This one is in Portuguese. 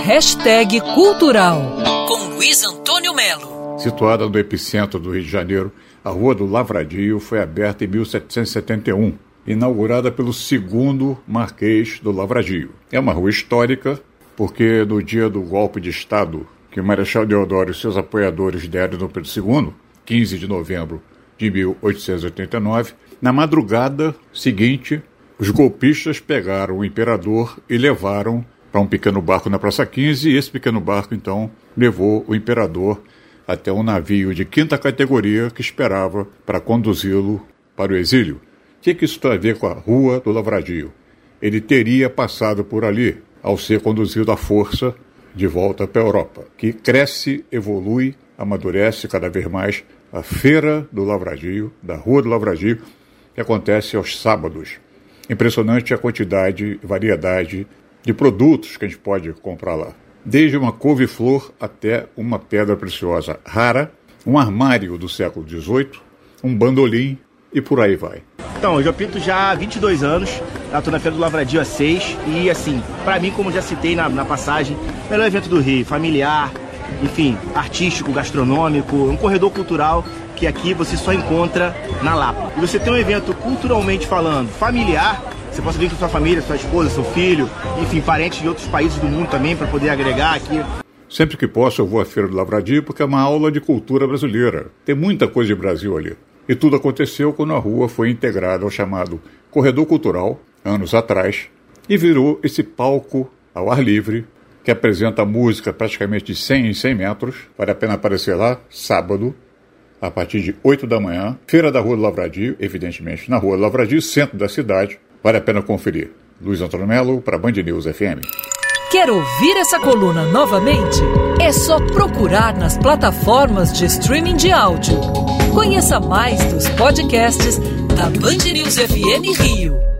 Hashtag Cultural com Luiz Antônio Melo. Situada no epicentro do Rio de Janeiro, a Rua do Lavradio foi aberta em 1771, inaugurada pelo segundo Marquês do Lavradio. É uma rua histórica porque no dia do golpe de Estado que o Marechal Deodoro e seus apoiadores deram no Pedro II, 15 de novembro de 1889, na madrugada seguinte, os golpistas pegaram o imperador e levaram para um pequeno barco na Praça 15, e esse pequeno barco, então, levou o imperador até um navio de quinta categoria que esperava para conduzi-lo para o exílio. O que, que isso tem a ver com a Rua do Lavradio? Ele teria passado por ali ao ser conduzido à força de volta para a Europa, que cresce, evolui, amadurece cada vez mais a Feira do Lavradio, da Rua do Lavradio, que acontece aos sábados. Impressionante a quantidade e variedade de produtos que a gente pode comprar lá. Desde uma couve-flor até uma pedra preciosa rara, um armário do século XVIII, um bandolim e por aí vai. Então, eu já pinto já há 22 anos, estou na Feira do Lavradio há 6 e assim, para mim, como já citei na, na passagem, melhor evento do Rio, familiar, enfim, artístico, gastronômico, um corredor cultural que aqui você só encontra na Lapa. E você tem um evento culturalmente falando, familiar, você possa vir com sua família, sua esposa, seu filho, enfim, parentes de outros países do mundo também, para poder agregar aqui. Sempre que posso, eu vou à Feira do Lavradio porque é uma aula de cultura brasileira. Tem muita coisa de Brasil ali. E tudo aconteceu quando a rua foi integrada ao chamado Corredor Cultural, anos atrás, e virou esse palco ao ar livre que apresenta música praticamente de 100 em 100 metros. Vale a pena aparecer lá, sábado, a partir de 8 da manhã. Feira da Rua do Lavradio, evidentemente, na Rua do Lavradio, centro da cidade. Vale a pena conferir. Luiz Antônio Melo, para Band News FM. Quer ouvir essa coluna novamente? É só procurar nas plataformas de streaming de áudio. Conheça mais dos podcasts da Band News FM Rio.